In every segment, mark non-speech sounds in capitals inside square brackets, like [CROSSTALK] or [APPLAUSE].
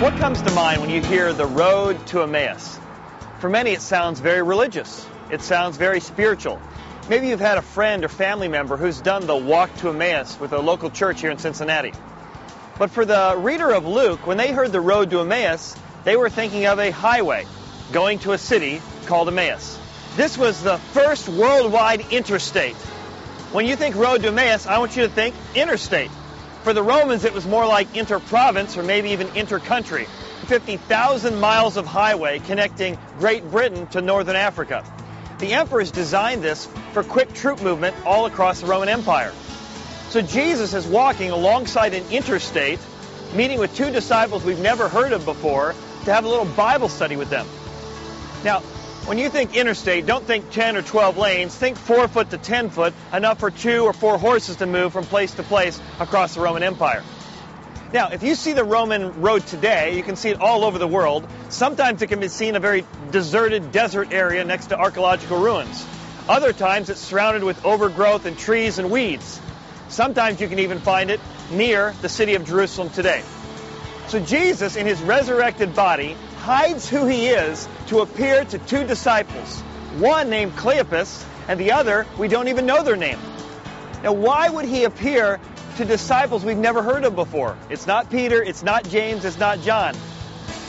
What comes to mind when you hear the road to Emmaus? For many, it sounds very religious. It sounds very spiritual. Maybe you've had a friend or family member who's done the walk to Emmaus with a local church here in Cincinnati. But for the reader of Luke, when they heard the road to Emmaus, they were thinking of a highway going to a city called Emmaus. This was the first worldwide interstate. When you think road to Emmaus, I want you to think interstate. For the Romans, it was more like inter-province or maybe even inter-country. 50,000 miles of highway connecting Great Britain to northern Africa. The emperors designed this for quick troop movement all across the Roman Empire. So Jesus is walking alongside an interstate, meeting with two disciples we've never heard of before to have a little Bible study with them. Now, when you think interstate, don't think 10 or 12 lanes. Think 4 foot to 10 foot, enough for two or four horses to move from place to place across the Roman Empire. Now, if you see the Roman road today, you can see it all over the world. Sometimes it can be seen in a very deserted desert area next to archaeological ruins. Other times it's surrounded with overgrowth and trees and weeds. Sometimes you can even find it near the city of Jerusalem today. So Jesus, in his resurrected body, hides who he is to appear to two disciples, one named Cleopas, and the other, we don't even know their name. Now, why would he appear to disciples we've never heard of before? It's not Peter, it's not James, it's not John.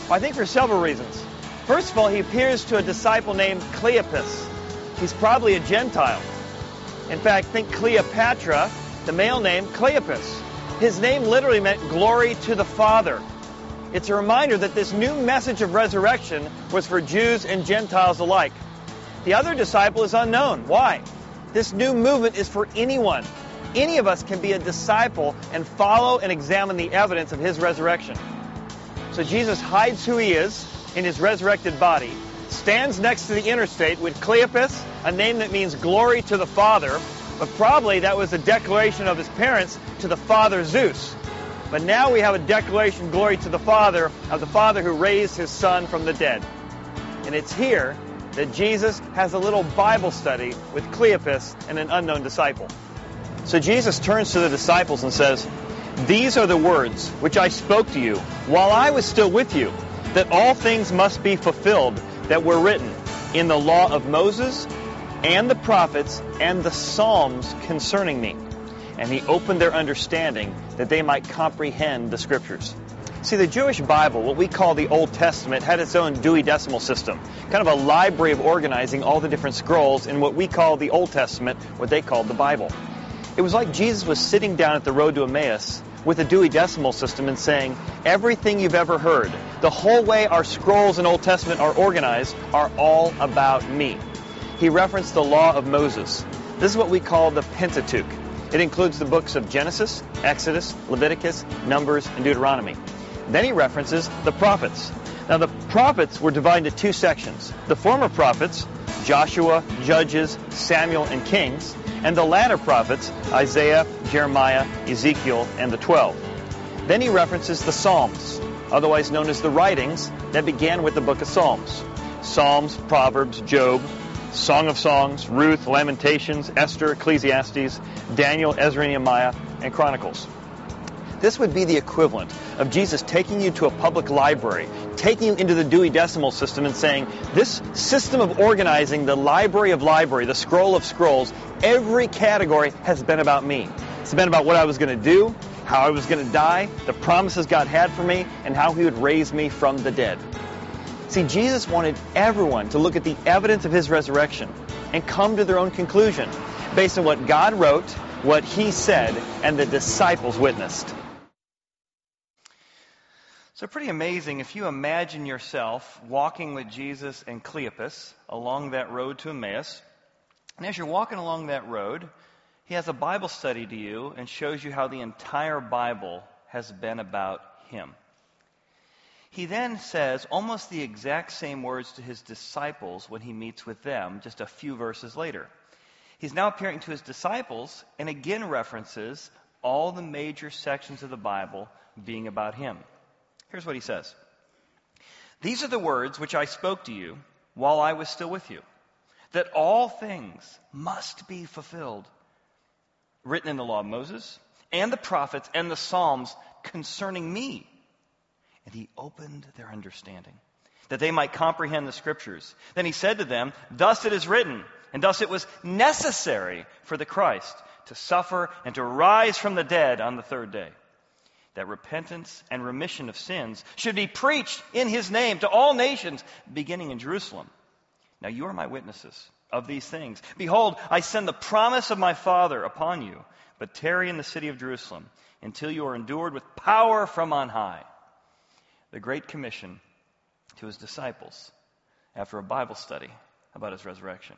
Well, I think for several reasons. First of all, he appears to a disciple named Cleopas. He's probably a Gentile. In fact, think Cleopatra, the male name Cleopas. His name literally meant glory to the Father. It's a reminder that this new message of resurrection was for Jews and Gentiles alike. The other disciple is unknown. Why? This new movement is for anyone. Any of us can be a disciple and follow and examine the evidence of his resurrection. So Jesus hides who he is in his resurrected body, stands next to the interstate with Cleopas, a name that means glory to the Father, but probably that was a declaration of his parents to the father Zeus. But now we have a declaration, glory to the Father, of the Father who raised his Son from the dead. And it's here that Jesus has a little Bible study with Cleopas and an unknown disciple. So Jesus turns to the disciples and says, These are the words which I spoke to you while I was still with you, that all things must be fulfilled that were written in the law of Moses and the prophets and the Psalms concerning me and he opened their understanding that they might comprehend the scriptures. See, the Jewish Bible, what we call the Old Testament, had its own Dewey Decimal System, kind of a library of organizing all the different scrolls in what we call the Old Testament, what they called the Bible. It was like Jesus was sitting down at the road to Emmaus with a Dewey Decimal System and saying, everything you've ever heard, the whole way our scrolls in Old Testament are organized, are all about me. He referenced the law of Moses. This is what we call the Pentateuch. It includes the books of Genesis, Exodus, Leviticus, Numbers, and Deuteronomy. Then he references the prophets. Now, the prophets were divided into two sections. The former prophets, Joshua, Judges, Samuel, and Kings, and the latter prophets, Isaiah, Jeremiah, Ezekiel, and the Twelve. Then he references the Psalms, otherwise known as the writings that began with the book of Psalms. Psalms, Proverbs, Job, Song of Songs, Ruth, Lamentations, Esther, Ecclesiastes, Daniel, Ezra, Nehemiah, and Chronicles. This would be the equivalent of Jesus taking you to a public library, taking you into the Dewey Decimal System and saying, this system of organizing the library of library, the scroll of scrolls, every category has been about me. It's been about what I was going to do, how I was going to die, the promises God had for me, and how he would raise me from the dead. See, Jesus wanted everyone to look at the evidence of his resurrection and come to their own conclusion based on what God wrote, what he said, and the disciples witnessed. So, pretty amazing if you imagine yourself walking with Jesus and Cleopas along that road to Emmaus. And as you're walking along that road, he has a Bible study to you and shows you how the entire Bible has been about him. He then says almost the exact same words to his disciples when he meets with them just a few verses later. He's now appearing to his disciples and again references all the major sections of the Bible being about him. Here's what he says These are the words which I spoke to you while I was still with you, that all things must be fulfilled, written in the law of Moses and the prophets and the Psalms concerning me. And he opened their understanding, that they might comprehend the scriptures. Then he said to them, Thus it is written, and thus it was necessary for the Christ to suffer and to rise from the dead on the third day, that repentance and remission of sins should be preached in his name to all nations, beginning in Jerusalem. Now you are my witnesses of these things. Behold, I send the promise of my Father upon you, but tarry in the city of Jerusalem until you are endured with power from on high. The Great Commission to his disciples after a Bible study about his resurrection.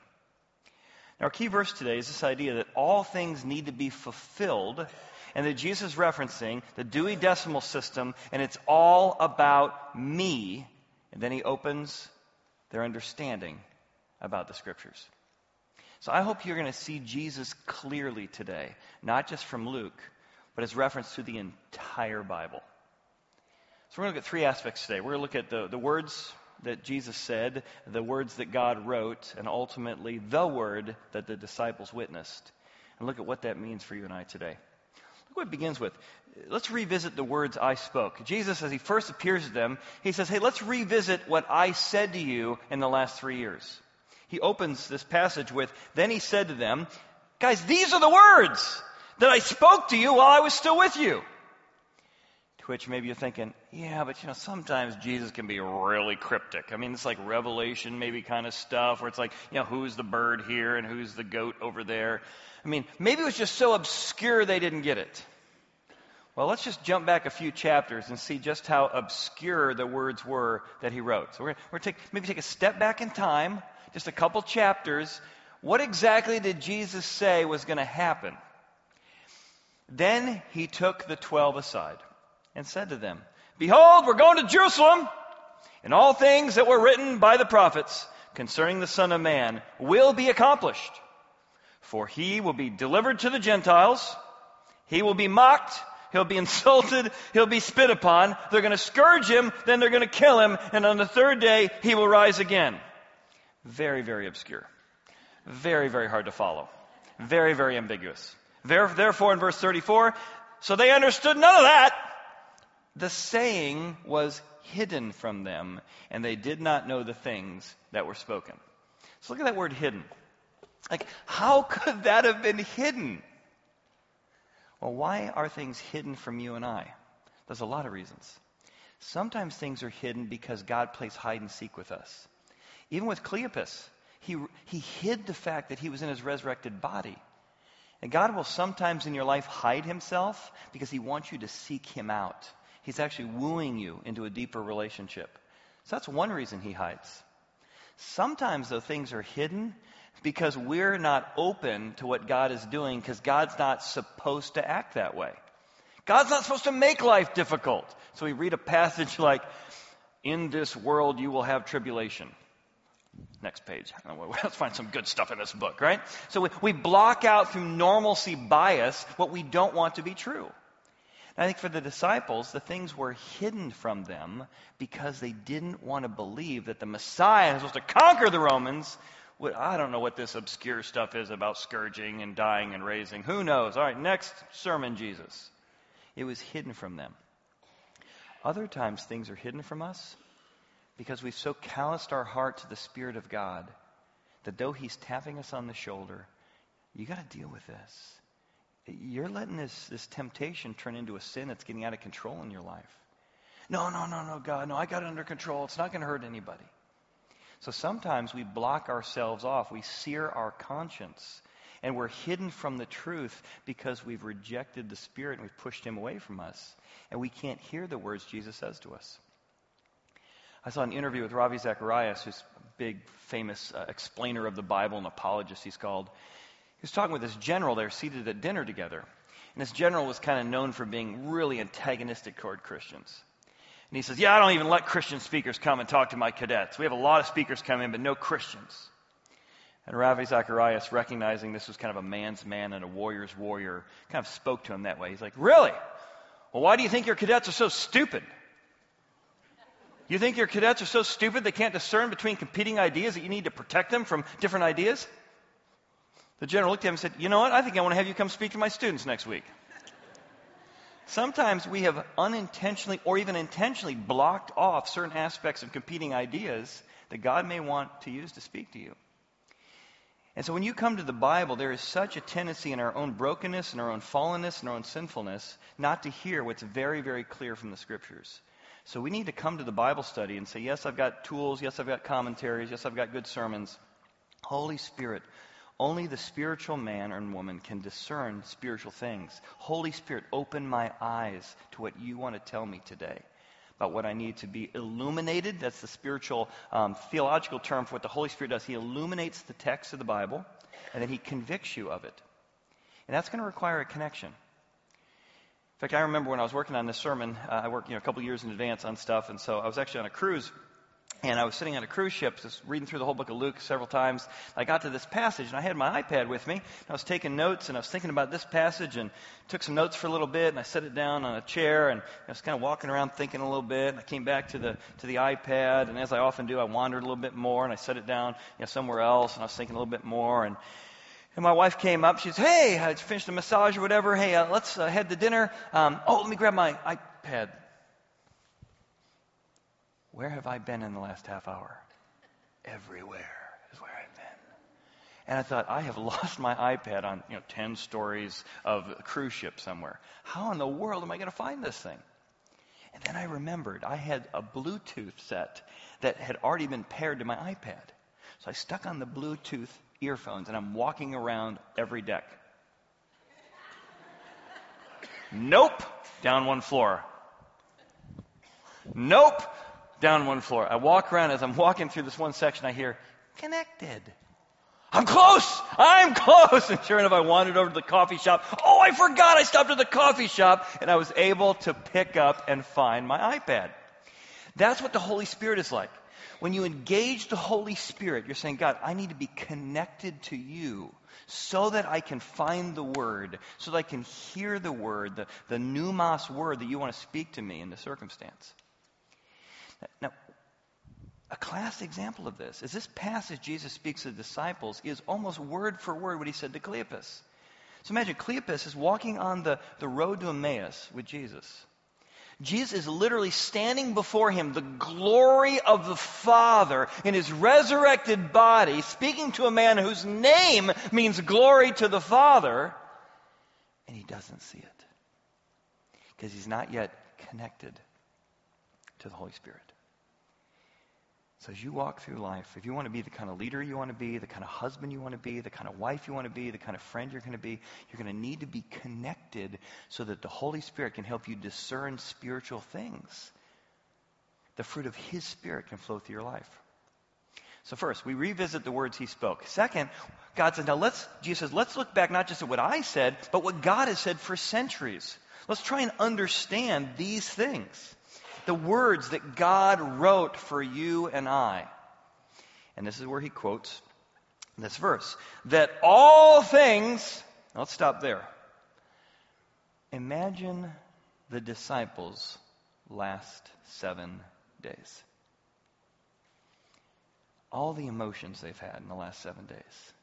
Now, our key verse today is this idea that all things need to be fulfilled, and that Jesus is referencing the Dewey Decimal System, and it's all about me. And then he opens their understanding about the Scriptures. So I hope you're going to see Jesus clearly today, not just from Luke, but as reference to the entire Bible. So we're going to look at three aspects today. We're going to look at the, the words that Jesus said, the words that God wrote, and ultimately the word that the disciples witnessed. And look at what that means for you and I today. Look what it begins with. Let's revisit the words I spoke. Jesus, as he first appears to them, he says, Hey, let's revisit what I said to you in the last three years. He opens this passage with, Then he said to them, Guys, these are the words that I spoke to you while I was still with you which maybe you're thinking, yeah, but you know, sometimes Jesus can be really cryptic. I mean, it's like revelation maybe kind of stuff where it's like, you know, who's the bird here and who's the goat over there. I mean, maybe it was just so obscure they didn't get it. Well, let's just jump back a few chapters and see just how obscure the words were that he wrote. So we're, we're take, maybe take a step back in time, just a couple chapters. What exactly did Jesus say was going to happen? Then he took the twelve aside and said to them, Behold, we're going to Jerusalem, and all things that were written by the prophets concerning the Son of Man will be accomplished. For he will be delivered to the Gentiles, he will be mocked, he'll be [LAUGHS] insulted, he'll be spit upon, they're going to scourge him, then they're going to kill him, and on the third day he will rise again. Very, very obscure. Very, very hard to follow. Very, very ambiguous. Therefore, in verse 34, so they understood none of that the saying was hidden from them, and they did not know the things that were spoken. So look at that word hidden. Like, how [LAUGHS] could that have been hidden? Well, why are things hidden from you and I? There's a lot of reasons. Sometimes things are hidden because God plays hide and seek with us. Even with Cleopas, he, he hid the fact that he was in his resurrected body. And God will sometimes in your life hide himself because he wants you to seek him out. He's actually wooing you into a deeper relationship. So that's one reason he hides. Sometimes, though, things are hidden because we're not open to what God is doing because God's not supposed to act that way. God's not supposed to make life difficult. So we read a passage like, In this world you will have tribulation. Next page. [LAUGHS] Let's find some good stuff in this book, right? So we, we block out through normalcy bias what we don't want to be true. I think for the disciples, the things were hidden from them because they didn't want to believe that the Messiah was supposed to conquer the Romans. I don't know what this obscure stuff is about scourging and dying and raising. Who knows? All right, next sermon, Jesus. It was hidden from them. Other times, things are hidden from us because we've so calloused our heart to the Spirit of God that though He's tapping us on the shoulder, you got to deal with this you're letting this, this temptation turn into a sin that's getting out of control in your life. No, no, no, no, God, no, I got it under control. It's not going to hurt anybody. So sometimes we block ourselves off. We sear our conscience. And we're hidden from the truth because we've rejected the Spirit and we've pushed Him away from us. And we can't hear the words Jesus says to us. I saw an interview with Ravi Zacharias, who's a big, famous uh, explainer of the Bible, an apologist, he's called. He was talking with this general. They seated at dinner together. And this general was kind of known for being really antagonistic toward Christians. And he says, Yeah, I don't even let Christian speakers come and talk to my cadets. We have a lot of speakers come in, but no Christians. And Ravi Zacharias, recognizing this was kind of a man's man and a warrior's warrior, kind of spoke to him that way. He's like, Really? Well, why do you think your cadets are so stupid? You think your cadets are so stupid they can't discern between competing ideas that you need to protect them from different ideas? The general looked at him and said, You know what? I think I want to have you come speak to my students next week. Sometimes we have unintentionally or even intentionally blocked off certain aspects of competing ideas that God may want to use to speak to you. And so when you come to the Bible, there is such a tendency in our own brokenness and our own fallenness and our own sinfulness not to hear what's very, very clear from the scriptures. So we need to come to the Bible study and say, yes, I've got tools. Yes, I've got commentaries. Yes, I've got good sermons. Holy Spirit, only the spiritual man and woman can discern spiritual things. Holy Spirit, open my eyes to what you want to tell me today about what I need to be illuminated. That's the spiritual, um, theological term for what the Holy Spirit does. He illuminates the text of the Bible, and then He convicts you of it. And that's going to require a connection. In fact, I remember when I was working on this sermon, uh, I worked you know, a couple years in advance on stuff, and so I was actually on a cruise and I was sitting on a cruise ship, just reading through the whole book of Luke several times. I got to this passage, and I had my iPad with me. I was taking notes, and I was thinking about this passage, and took some notes for a little bit, and I set it down on a chair, and I was kind of walking around thinking a little bit. And I came back to the to the iPad, and as I often do, I wandered a little bit more, and I set it down you know, somewhere else, and I was thinking a little bit more, and and my wife came up. She says, Hey, I finished a massage or whatever. Hey, uh, let's uh, head to dinner. Um, oh, let me grab my iPad. Where have I been in the last half hour? Everywhere is where I've been. And I thought, I have [LAUGHS] lost my iPad on, you know, 10 stories of a cruise ship somewhere. How in the world am I going to find this thing? And then I remembered I had a Bluetooth set that had already been paired to my iPad. So I stuck on the Bluetooth earphones, and I'm walking around every deck. Nope, down one floor. Nope, down one floor. I walk around as I'm walking through this one section, I hear, connected. I'm close! I'm close! [LAUGHS] And sure enough, I wandered over to the coffee shop. Oh, I forgot I stopped at the coffee shop, and I was able to pick up and find my iPad. That's what the Holy Spirit is like. When you engage the Holy Spirit, you're saying, God, I need to be connected to you so that I can find the word, so that I can hear the word, the, the pneumos word that you want to speak to me in the circumstance. Now, a classic example of this is this passage Jesus speaks to the disciples is almost word for word what he said to Cleopas. So imagine Cleopas is walking on the, the road to Emmaus with Jesus. Jesus is literally standing before him, the glory of the Father in his resurrected body, speaking to a man whose name means glory to the Father, and he doesn't see it because he's not yet connected to the Holy Spirit. So as you walk through life, if you want to be the kind of leader you want to be, the kind of husband you want to be, the kind of wife you want to be, the kind of friend you're going to be, you're going to need to be connected so that the Holy Spirit can help you discern spiritual things. The fruit of His Spirit can flow through your life. So first, we revisit the words He spoke. Second, God says, now let's, Jesus says, let's look back not just at what I said, but what God has said for centuries. Let's try and understand these things the words that God wrote for you and I. And this is where he quotes this verse that all things, let's stop there. Imagine the disciples' last seven days. All the emotions they've had in the last seven days.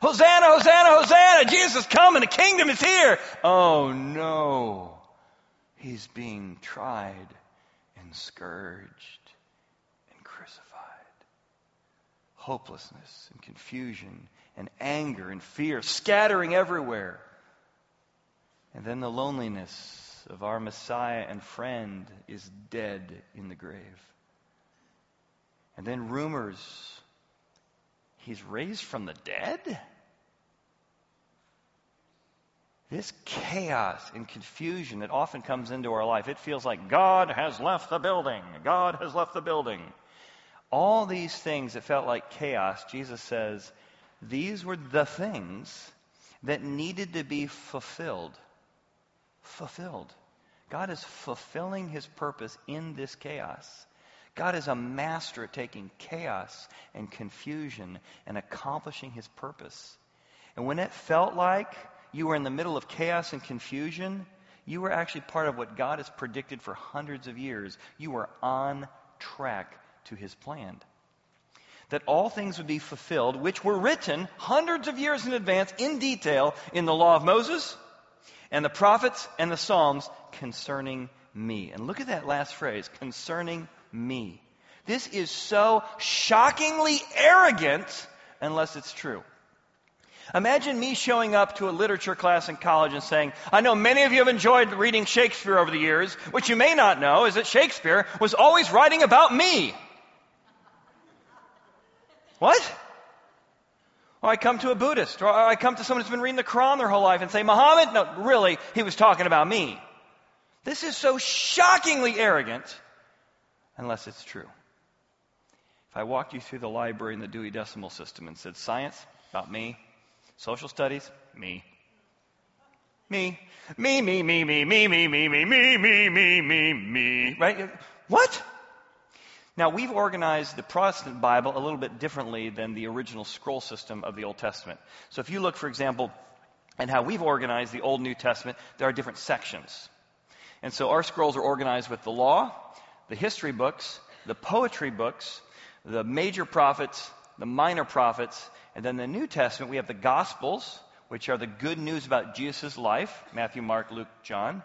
Hosanna, Hosanna, Hosanna! Jesus is coming, the kingdom is here! Oh no! He's being tried and scourged and crucified. Hopelessness and confusion and anger and fear scattering everywhere. And then the loneliness of our Messiah and friend is dead in the grave. And then rumors he's raised from the dead? This chaos and confusion that often comes into our life. It feels like God has left the building. God has left the building. All these things that felt like chaos, Jesus says, these were the things that needed to be fulfilled. Fulfilled. God is fulfilling his purpose in this chaos. God is a master at taking chaos and confusion and accomplishing his purpose. And when it felt like you were in the middle of chaos and confusion, you were actually part of what God has predicted for hundreds of years. You were on track to his plan. That all things would be fulfilled, which were written hundreds of years in advance in detail in the law of Moses and the prophets and the Psalms concerning me. And look at that last phrase, concerning me. This is so shockingly arrogant unless it's true. Imagine me showing up to a literature class in college and saying, I know many of you have enjoyed reading Shakespeare over the years. What you may not know is that Shakespeare was always writing about me. What? Or I come to a Buddhist, or I come to someone who's been reading the Quran their whole life and say, Muhammad? No, really, he was talking about me. This is so shockingly arrogant, unless it's true. If I walked you through the library in the Dewey Decimal System and said, Science, about me, social studies, me. Me. Me, me, me, me, me, me, me, me, me, me, me, me, me. Right? What? Now, we've organized the Protestant Bible a little bit differently than the original scroll system of the Old Testament. So if you look, for example, at how we've organized the Old New Testament, there are different sections. And so our scrolls are organized with the law, the history books, the poetry books, the major prophets, the minor prophets, and then the New Testament, we have the Gospels, which are the good news about Jesus' life Matthew, Mark, Luke, John.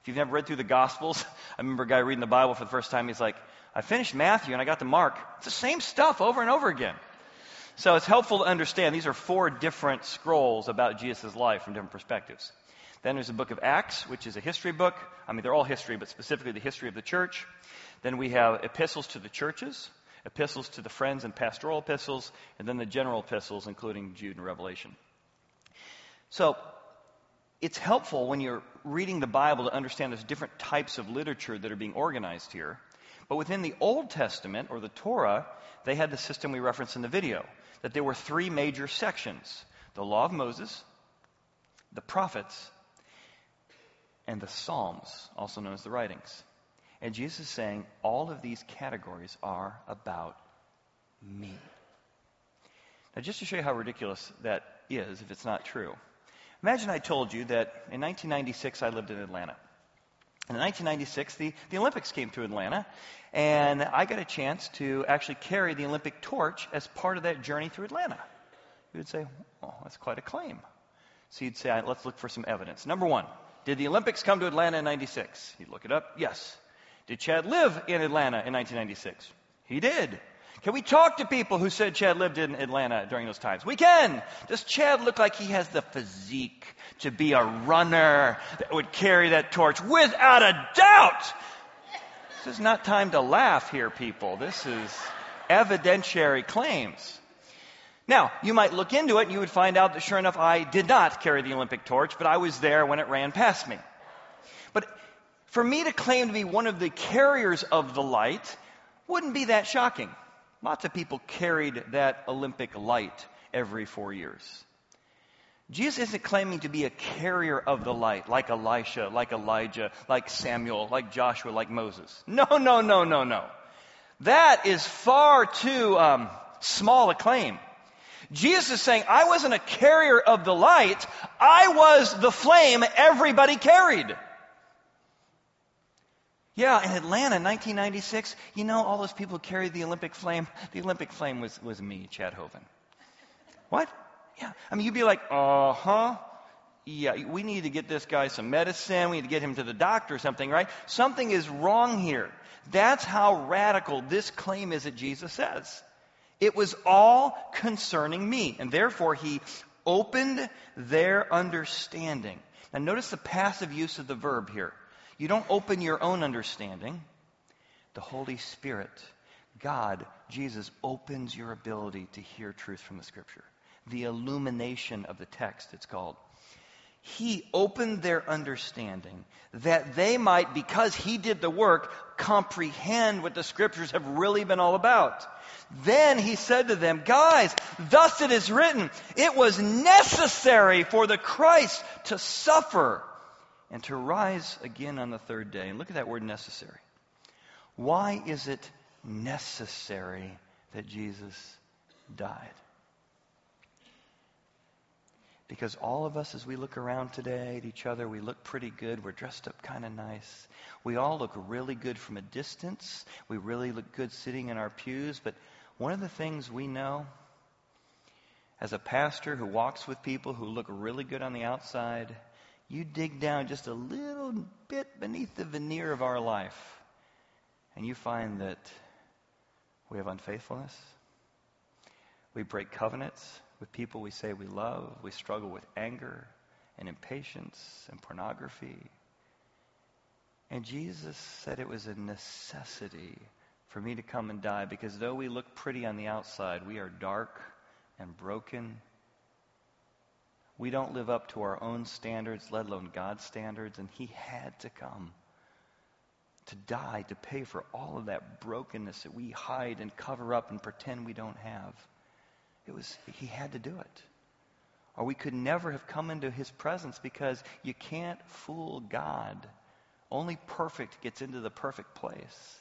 If you've never read through the Gospels, [LAUGHS] I remember a guy reading the Bible for the first time. He's like, I finished Matthew and I got to Mark. It's the same stuff over and over again. So it's helpful to understand these are four different scrolls about Jesus' life from different perspectives. Then there's the book of Acts, which is a history book. I mean, they're all history, but specifically the history of the church. Then we have epistles to the churches, epistles to the friends and pastoral epistles, and then the general epistles, including Jude and Revelation. So it's helpful when you're reading the Bible to understand there's different types of literature that are being organized here. But within the Old Testament, or the Torah, they had the system we referenced in the video, that there were three major sections the Law of Moses, the prophets, and the Psalms, also known as the writings. And Jesus is saying all of these categories are about me. Now, just to show you how ridiculous that is, if it's not true, imagine I told you that in 1996 I lived in Atlanta. In 1996, the, the Olympics came to Atlanta, and I got a chance to actually carry the Olympic torch as part of that journey through Atlanta. You would say, oh, that's quite a claim. So you'd say, let's look for some evidence. Number one, did the Olympics come to Atlanta in 96? You'd look it up. Yes. Did Chad live in Atlanta in 1996? He did. Can we talk to people who said Chad lived in Atlanta during those times? We can. Does Chad look like he has the physique to be a runner that would carry that torch? Without a doubt. This is not time to laugh here, people. This is evidentiary claims. Now, you might look into it and you would find out that sure enough, I did not carry the Olympic torch, but I was there when it ran past me. But for me to claim to be one of the carriers of the light wouldn't be that shocking. Lots of people carried that Olympic light every four years. Jesus isn't claiming to be a carrier of the light, like Elisha, like Elijah, like Samuel, like Joshua, like Moses. No, no, no, no, no. That is far too um, small a claim. Jesus is saying, I wasn't a carrier of the light, I was the flame everybody carried. Yeah, in Atlanta, 1996, you know, all those people who carried the Olympic flame, the Olympic flame was, was me, Chad Hovind. What? Yeah. I mean, you'd be like, uh huh. Yeah, we need to get this guy some medicine. We need to get him to the doctor or something, right? Something is wrong here. That's how radical this claim is that Jesus says. It was all concerning me. And therefore, he opened their understanding. Now, notice the passive use of the verb here. You don't open your own understanding. The Holy Spirit, God, Jesus, opens your ability to hear truth from the Scripture. The illumination of the text, it's called. He opened their understanding that they might, because He did the work, comprehend what the Scriptures have really been all about. Then He said to them, Guys, thus it is written, it was necessary for the Christ to suffer and to rise again on the third day. And look at that word necessary. Why is it necessary that Jesus died? Because all of us, as we look around today at each other, we look pretty good. We're dressed up kind of nice. We all look really good from a distance. We really look good sitting in our pews. But one of the things we know as a pastor who walks with people who look really good on the outside You dig down just a little bit beneath the veneer of our life, and you find that we have unfaithfulness. We break covenants with people we say we love. We struggle with anger and impatience and pornography. And Jesus said it was a necessity for me to come and die because though we look pretty on the outside, we are dark and broken. We don't live up to our own standards, let alone God's standards, and He had to come to die to pay for all of that brokenness that we hide and cover up and pretend we don't have. It was He had to do it. Or we could never have come into His presence because you can't fool God. Only perfect gets into the perfect place.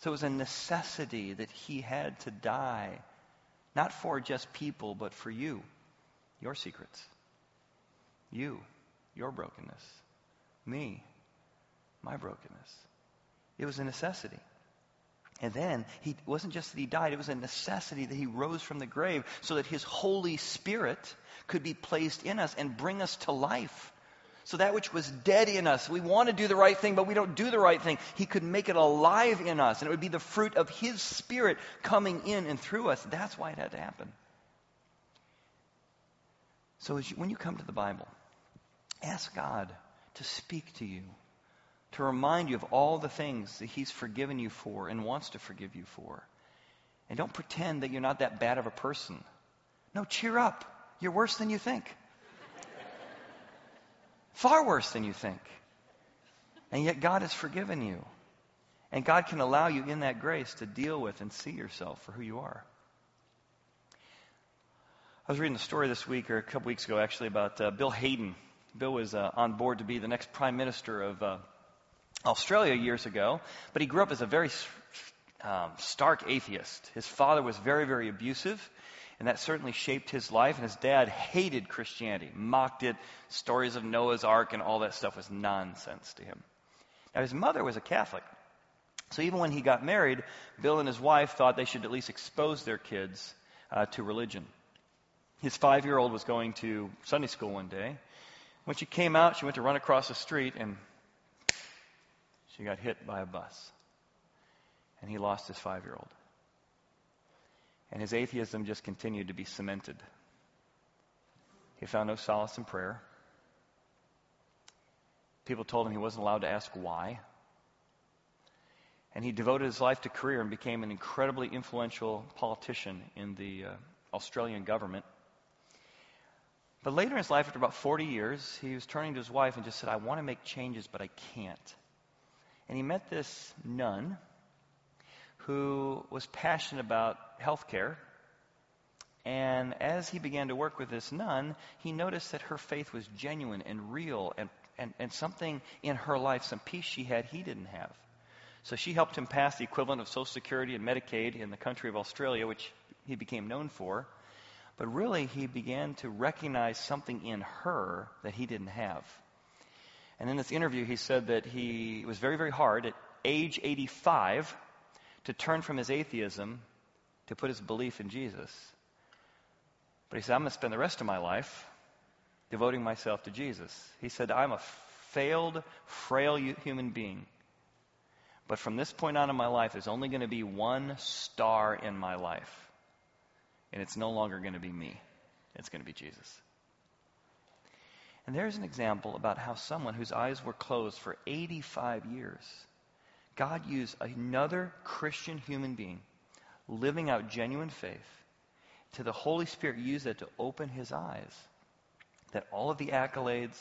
So it was a necessity that he had to die, not for just people, but for you, your secrets, you, your brokenness, me, my brokenness. It was a necessity. And then he wasn't just that he died, it was a necessity that he rose from the grave so that his Holy Spirit could be placed in us and bring us to life. So that which was dead in us, we want to do the right thing, but we don't do the right thing. He could make it alive in us, and it would be the fruit of His Spirit coming in and through us. That's why it had to happen. So you, when you come to the Bible, ask God to speak to you, to remind you of all the things that He's forgiven you for and wants to forgive you for. And don't pretend that you're not that bad of a person. No, cheer up. You're worse than you think. Far worse than you think. And yet God has forgiven you. And God can allow you in that grace to deal with and see yourself for who you are. I was reading a story this week, or a couple weeks ago actually, about uh, Bill Hayden. Bill was uh, on board to be the next prime minister of uh, Australia years ago, but he grew up as a very um, stark atheist. His father was very, very abusive and that certainly shaped his life. And his dad hated Christianity, mocked it. Stories of Noah's Ark and all that stuff was nonsense to him. Now, his mother was a Catholic. So even when he got married, Bill and his wife thought they should at least expose their kids uh, to religion. His five year old was going to Sunday school one day. When she came out, she went to run across the street and she got hit by a bus. And he lost his five year old. And his atheism just continued to be cemented. He found no solace in prayer. People told him he wasn't allowed to ask why. And he devoted his life to career and became an incredibly influential politician in the uh, Australian government. But later in his life, after about 40 years, he was turning to his wife and just said, I want to make changes, but I can't. And he met this nun who was passionate about healthcare. And as he began to work with this nun, he noticed that her faith was genuine and real and, and, and something in her life, some peace she had, he didn't have. So she helped him pass the equivalent of Social Security and Medicaid in the country of Australia, which he became known for. But really, he began to recognize something in her that he didn't have. And in this interview, he said that he was very, very hard at age 85 to turn from his atheism to put his belief in Jesus. But he said, I'm going to spend the rest of my life devoting myself to Jesus. He said, I'm a failed, frail human being. But from this point on in my life, there's only going to be one star in my life. And it's no longer going to be me, it's going to be Jesus. And there's an example about how someone whose eyes were closed for 85 years God used another Christian human being living out genuine faith to the Holy Spirit used that to open his eyes. That all of the accolades,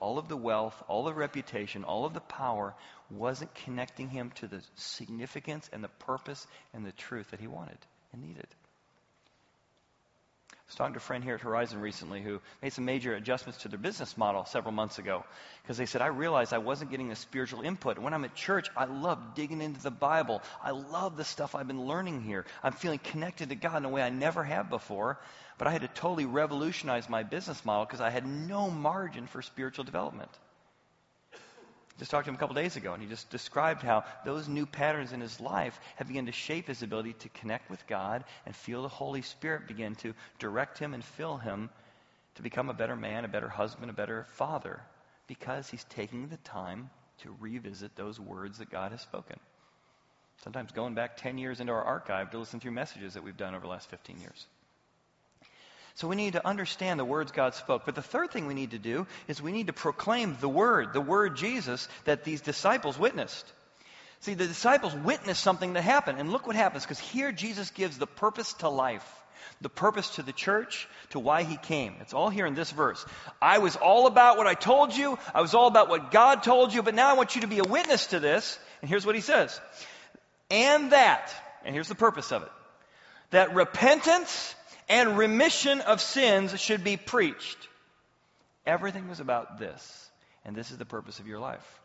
all of the wealth, all the reputation, all of the power wasn't connecting him to the significance and the purpose and the truth that he wanted and needed was talking to a friend here at Horizon recently who made some major adjustments to their business model several months ago because they said, I realized I wasn't getting the spiritual input. When I'm at church, I love digging into the Bible. I love the stuff I've been learning here. I'm feeling connected to God in a way I never have before. But I had to totally revolutionize my business model because I had no margin for spiritual development. Just talked to him a couple days ago, and he just described how those new patterns in his life have begun to shape his ability to connect with God and feel the Holy Spirit begin to direct him and fill him to become a better man, a better husband, a better father Because he's taking the time to revisit those words that God has spoken. Sometimes going back 10 years into our archive to listen through messages that we've done over the last 15 years. So we need to understand the words God spoke. But the third thing we need to do is we need to proclaim the word, the word Jesus that these disciples witnessed. See, the disciples witnessed something that happened. And look what happens, because here Jesus gives the purpose to life, the purpose to the church, to why he came. It's all here in this verse. I was all about what I told you, I was all about what God told you, but now I want you to be a witness to this. And here's what he says. And that, and here's the purpose of it, that repentance and remission of sins should be preached. Everything was about this, and this is the purpose of your life.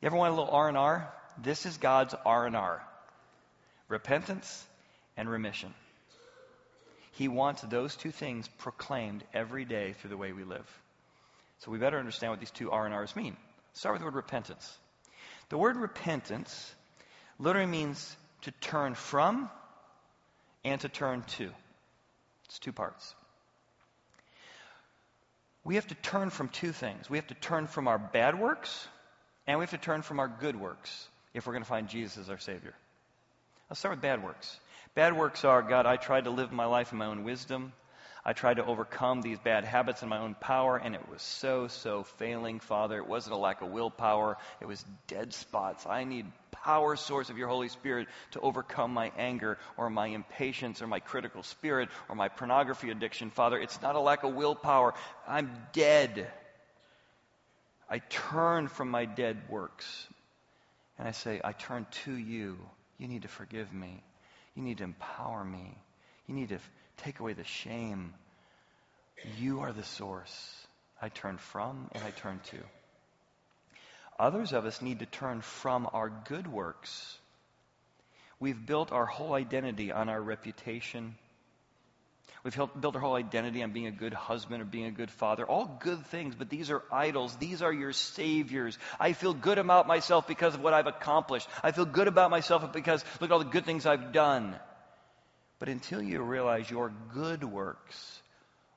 You ever want a little R&R? This is God's R&R. Repentance and remission. He wants those two things proclaimed every day through the way we live. So we better understand what these two R&Rs mean. Start with the word repentance. The word repentance literally means to turn from and to turn to. It's two parts. We have to turn from two things. We have to turn from our bad works, and we have to turn from our good works if we're going to find Jesus as our Savior. Let's start with bad works. Bad works are God, I tried to live my life in my own wisdom. I tried to overcome these bad habits in my own power, and it was so, so failing, Father. It wasn't a lack of willpower, it was dead spots. I need power source of your Holy Spirit to overcome my anger or my impatience or my critical spirit or my pornography addiction, Father. It's not a lack of willpower. I'm dead. I turn from my dead works. And I say, I turn to you. You need to forgive me. You need to empower me. You need to Take away the shame. You are the source. I turn from and I turn to. Others of us need to turn from our good works. We've built our whole identity on our reputation. We've built our whole identity on being a good husband or being a good father. All good things, but these are idols. These are your saviors. I feel good about myself because of what I've accomplished. I feel good about myself because look at all the good things I've done. But until you realize your good works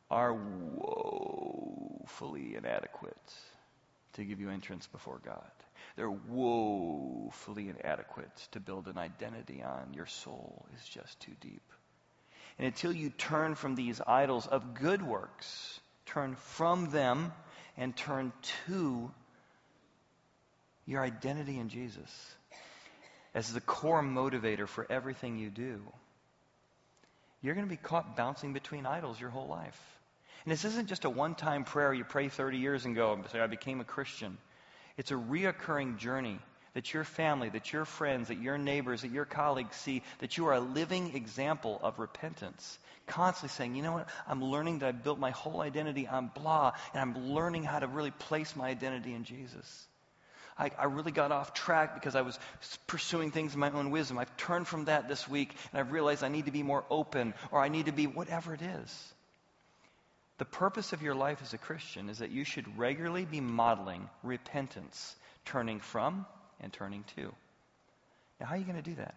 are woefully inadequate to give you entrance before God, they're woefully inadequate to build an identity on. Your soul is just too deep. And until you turn from these idols of good works, turn from them and turn to your identity in Jesus as the core motivator for everything you do you're going to be caught bouncing between idols your whole life. And this isn't just a one time prayer you pray 30 years ago and say, I became a Christian. It's a reoccurring journey that your family, that your friends, that your neighbors, that your colleagues see that you are a living example of repentance. Constantly saying, you know what? I'm learning that I built my whole identity on blah, and I'm learning how to really place my identity in Jesus. I, I really got off track because I was pursuing things in my own wisdom. I've turned from that this week and I've realized I need to be more open or I need to be whatever it is. The purpose of your life as a Christian is that you should regularly be modeling repentance, turning from and turning to. Now, how are you going to do that?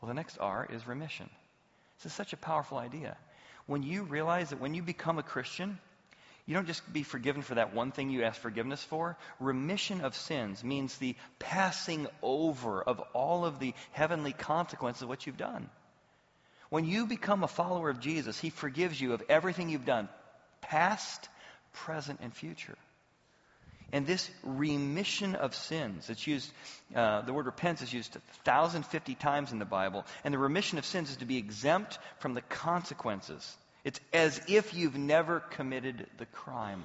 Well, the next R is remission. This is such a powerful idea. When you realize that when you become a Christian, you don't just be forgiven for that one thing you ask forgiveness for. Remission of sins means the passing over of all of the heavenly consequences of what you've done. When you become a follower of Jesus, He forgives you of everything you've done, past, present, and future. And this remission of sins, it's used, uh, the word repent is used 1,050 times in the Bible. And the remission of sins is to be exempt from the consequences it's as if you've never committed the crime.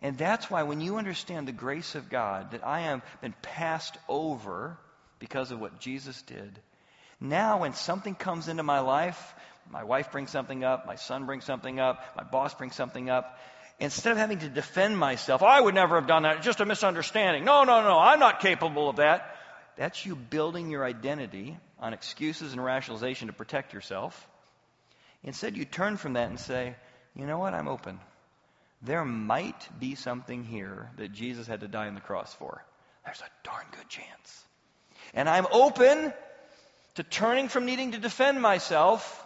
And that's why when you understand the grace of God, that I have been passed over because of what Jesus did, now when something comes into my life, my wife brings something up, my son brings something up, my boss brings something up, instead of having to defend myself, oh, I would never have done that, just a misunderstanding. No, no, no, I'm not capable of that. That's you building your identity on excuses and rationalization to protect yourself. Instead, you turn from that and say, you know what? I'm open. There might be something here that Jesus had to die on the cross for. There's a darn good chance. And I'm open to turning from needing to defend myself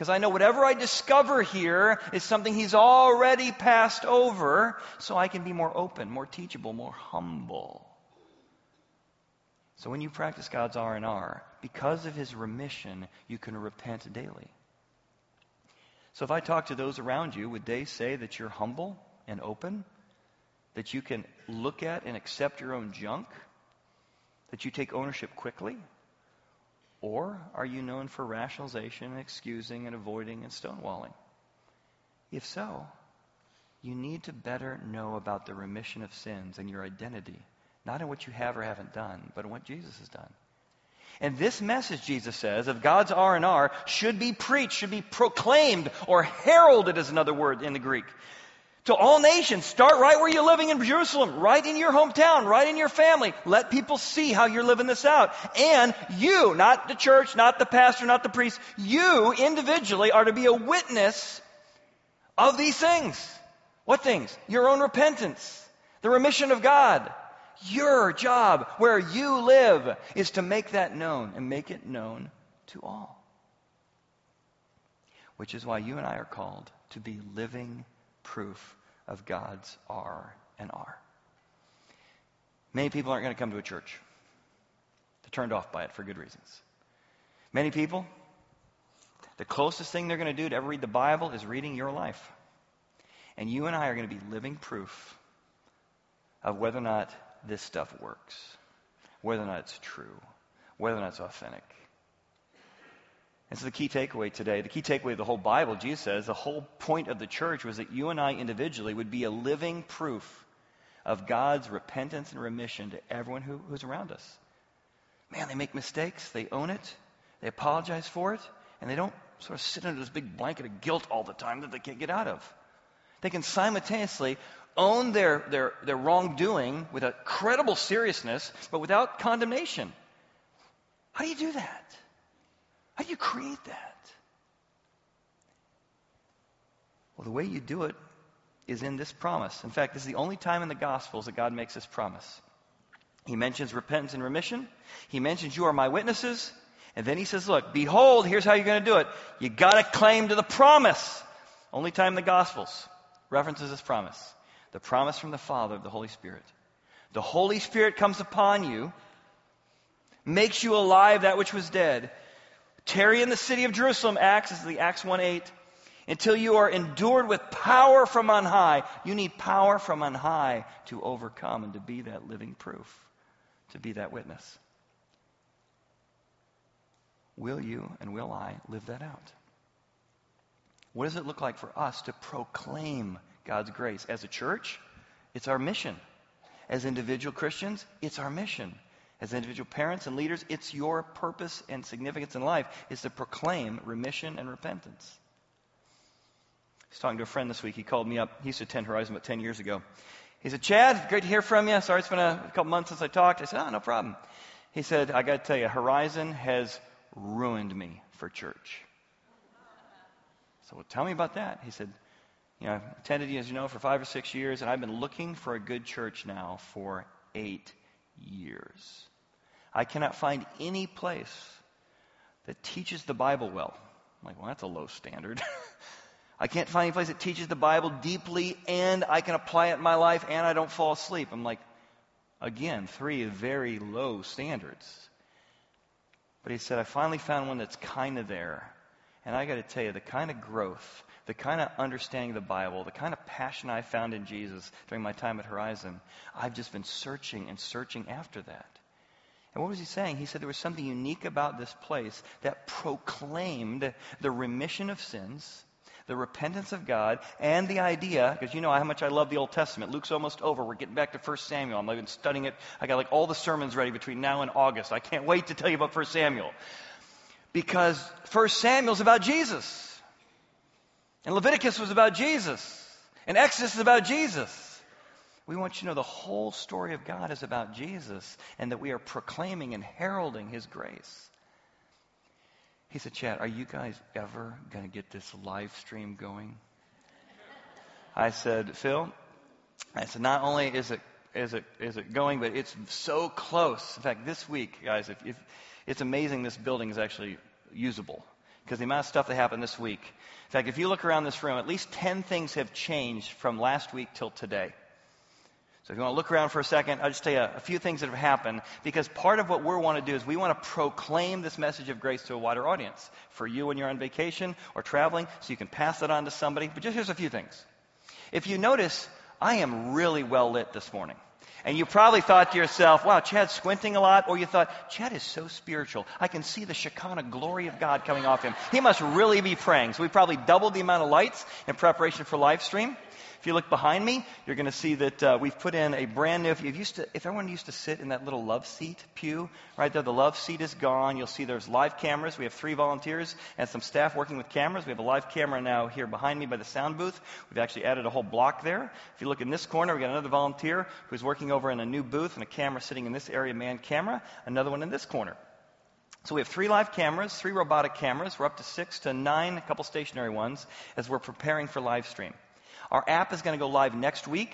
Because I know whatever I discover here is something he's already passed over, so I can be more open, more teachable, more humble. So when you practice God's R&R, because of his remission, you can repent daily. So if I talk to those around you, would they say that you're humble and open? That you can look at and accept your own junk? That you take ownership quickly? Or are you known for rationalization, excusing, and avoiding and stonewalling? If so, you need to better know about the remission of sins and your identity, not in what you have or haven't done, but in what Jesus has done. And this message, Jesus says, of God's R&R should be preached, should be proclaimed, or heralded is another word in the Greek to all nations. Start right where you're living in Jerusalem, right in your hometown, right in your family. Let people see how you're living this out. And you, not the church, not the pastor, not the priest, you individually are to be a witness of these things. What things? Your own repentance, the remission of God. Your job, where you live, is to make that known and make it known to all. Which is why you and I are called to be living proof of God's R and R. Many people aren't going to come to a church. They're turned off by it for good reasons. Many people, the closest thing they're going to do to ever read the Bible is reading your life. And you and I are going to be living proof of whether or not this stuff works, whether or not it's true, whether or not it's authentic. And so the key takeaway today, the key takeaway of the whole Bible, Jesus says, the whole point of the church was that you and I individually would be a living proof of God's repentance and remission to everyone who, who's around us. Man, they make mistakes, they own it, they apologize for it, and they don't sort of sit under this big blanket of guilt all the time that they can't get out of. They can simultaneously own their, their, their wrongdoing with a credible seriousness, but without condemnation. How do you do that? How do you create that? Well, the way you do it is in this promise. In fact, this is the only time in the Gospels that God makes this promise. He mentions repentance and remission. He mentions, You are my witnesses. And then he says, Look, behold, here's how you're going to do it. You got to claim to the promise. Only time in the Gospels references this promise the promise from the Father of the Holy Spirit. The Holy Spirit comes upon you, makes you alive that which was dead, Tarry in the city of Jerusalem, Acts, is the Acts 1 8, until you are endured with power from on high. You need power from on high to overcome and to be that living proof, to be that witness. Will you and will I live that out? What does it look like for us to proclaim God's grace? As a church, it's our mission. As individual Christians, it's our mission as individual parents and leaders, it's your purpose and significance in life is to proclaim remission and repentance. I was talking to a friend this week. He called me up. He used to attend Horizon about 10 years ago. He said, Chad, great to hear from you. Sorry it's been a, couple months since I talked. I said, oh, no problem. He said, I got to tell you, Horizon has ruined me for church. So well, tell me about that. He said, you know, I've attended, as you know, for five or six years, and I've been looking for a good church now for eight years. I cannot find any place that teaches the Bible well. I'm like, well, that's a low standard. [LAUGHS] I can't find any place that teaches the Bible deeply and I can apply it in my life and I don't fall asleep. I'm like, again, three very low standards. But he said, I finally found one that's kind of there. And I got to tell you, the kind of growth, the kind of understanding of the Bible, the kind of passion I found in Jesus during my time at Horizon, I've just been searching and searching after that. And what was he saying? He said there was something unique about this place that proclaimed the remission of sins, the repentance of God, and the idea, because you know how much I love the Old Testament. Luke's almost over. We're getting back to 1 Samuel. I'm even studying it. I got like all the sermons ready between now and August. I can't wait to tell you about 1 Samuel. Because 1 Samuel's about Jesus. And Leviticus was about Jesus. And Exodus is about Jesus. We want you to know the whole story of God is about Jesus and that we are proclaiming and heralding his grace. He said, Chad, are you guys ever going to get this live stream going? I said, Phil, I said, not only is it, is it, is it going, but it's so close. In fact, this week, guys, if, if it's amazing this building is actually usable. Because the amount of stuff that happened this week. In fact, if you look around this room, at least 10 things have changed from last week till today. So if you want to look around for a second, I'll just tell you a few things that have happened because part of what we want to do is we want to proclaim this message of grace to a wider audience for you when you're on vacation or traveling so you can pass it on to somebody. But just here's a few things. If you notice, I am really well lit this morning. And you probably thought to yourself, wow, Chad's squinting a lot. Or you thought, Chad is so spiritual. I can see the Shekinah glory of God coming off him. He must really be praying. So we probably doubled the amount of lights in preparation for live stream. If you look behind me, you're going to see that uh, we've put in a brand new. If, you used to, if everyone used to sit in that little love seat pew right there, the love seat is gone. You'll see there's live cameras. We have three volunteers and some staff working with cameras. We have a live camera now here behind me by the sound booth. We've actually added a whole block there. If you look in this corner, we've got another volunteer who's working over in a new booth and a camera sitting in this area, man camera. Another one in this corner. So we have three live cameras, three robotic cameras. We're up to six to nine, a couple stationary ones, as we're preparing for live stream. Our app is going to go live next week.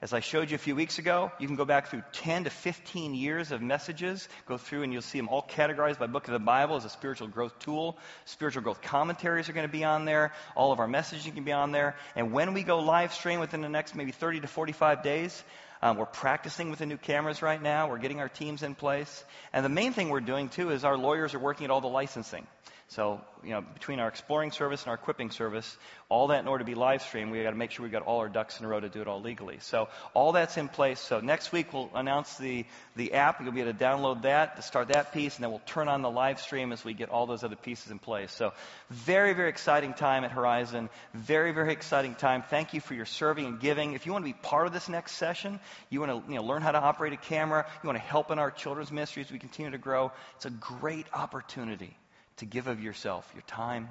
As I showed you a few weeks ago, you can go back through 10 to 15 years of messages, go through and you'll see them all categorized by book of the Bible as a spiritual growth tool. Spiritual growth commentaries are going to be on there. All of our messaging can be on there. And when we go live stream within the next maybe 30 to 45 days, um, we're practicing with the new cameras right now. We're getting our teams in place. And the main thing we're doing too is our lawyers are working at all the licensing. So, you know, between our exploring service and our equipping service, all that in order to be live streamed, we got to make sure we've got all our ducks in a row to do it all legally. So all that's in place. So next week we'll announce the, the app. You'll be able to download that to start that piece, and then we'll turn on the live stream as we get all those other pieces in place. So very, very exciting time at Horizon. Very, very exciting time. Thank you for your serving and giving. If you want to be part of this next session, you want to you know, learn how to operate a camera, you want to help in our children's ministries as we continue to grow, it's a great opportunity to give of yourself, your time,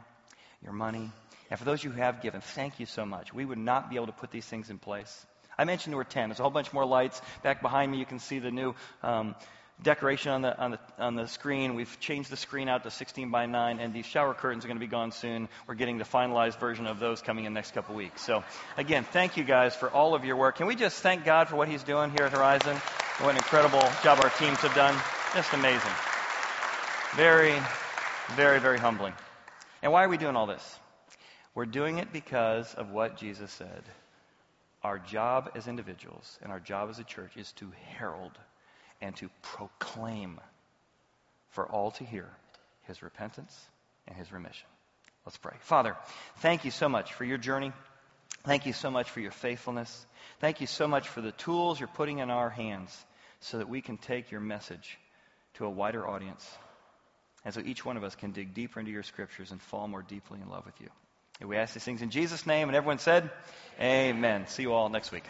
your money. And for those who have given, thank you so much. We would not be able to put these things in place. I mentioned there were 10. There's a whole bunch more lights. Back behind me, you can see the new um, decoration on the, on, the, on the screen. We've changed the screen out to 16 by 9, and these shower curtains are going to be gone soon. We're getting the finalized version of those coming in the next couple weeks. So, again, thank you guys for all of your work. Can we just thank God for what He's doing here at Horizon? What an incredible job our teams have done. Just amazing. Very, very, very humbling. And why are we doing all this? We're doing it because of what Jesus said. Our job as individuals and our job as a church is to herald and to proclaim for all to hear his repentance and his remission. Let's pray. Father, thank you so much for your journey. Thank you so much for your faithfulness. Thank you so much for the tools you're putting in our hands so that we can take your message to a wider audience. And so each one of us can dig deeper into your scriptures and fall more deeply in love with you. And we ask these things in Jesus' name, and everyone said, Amen. See you all next week.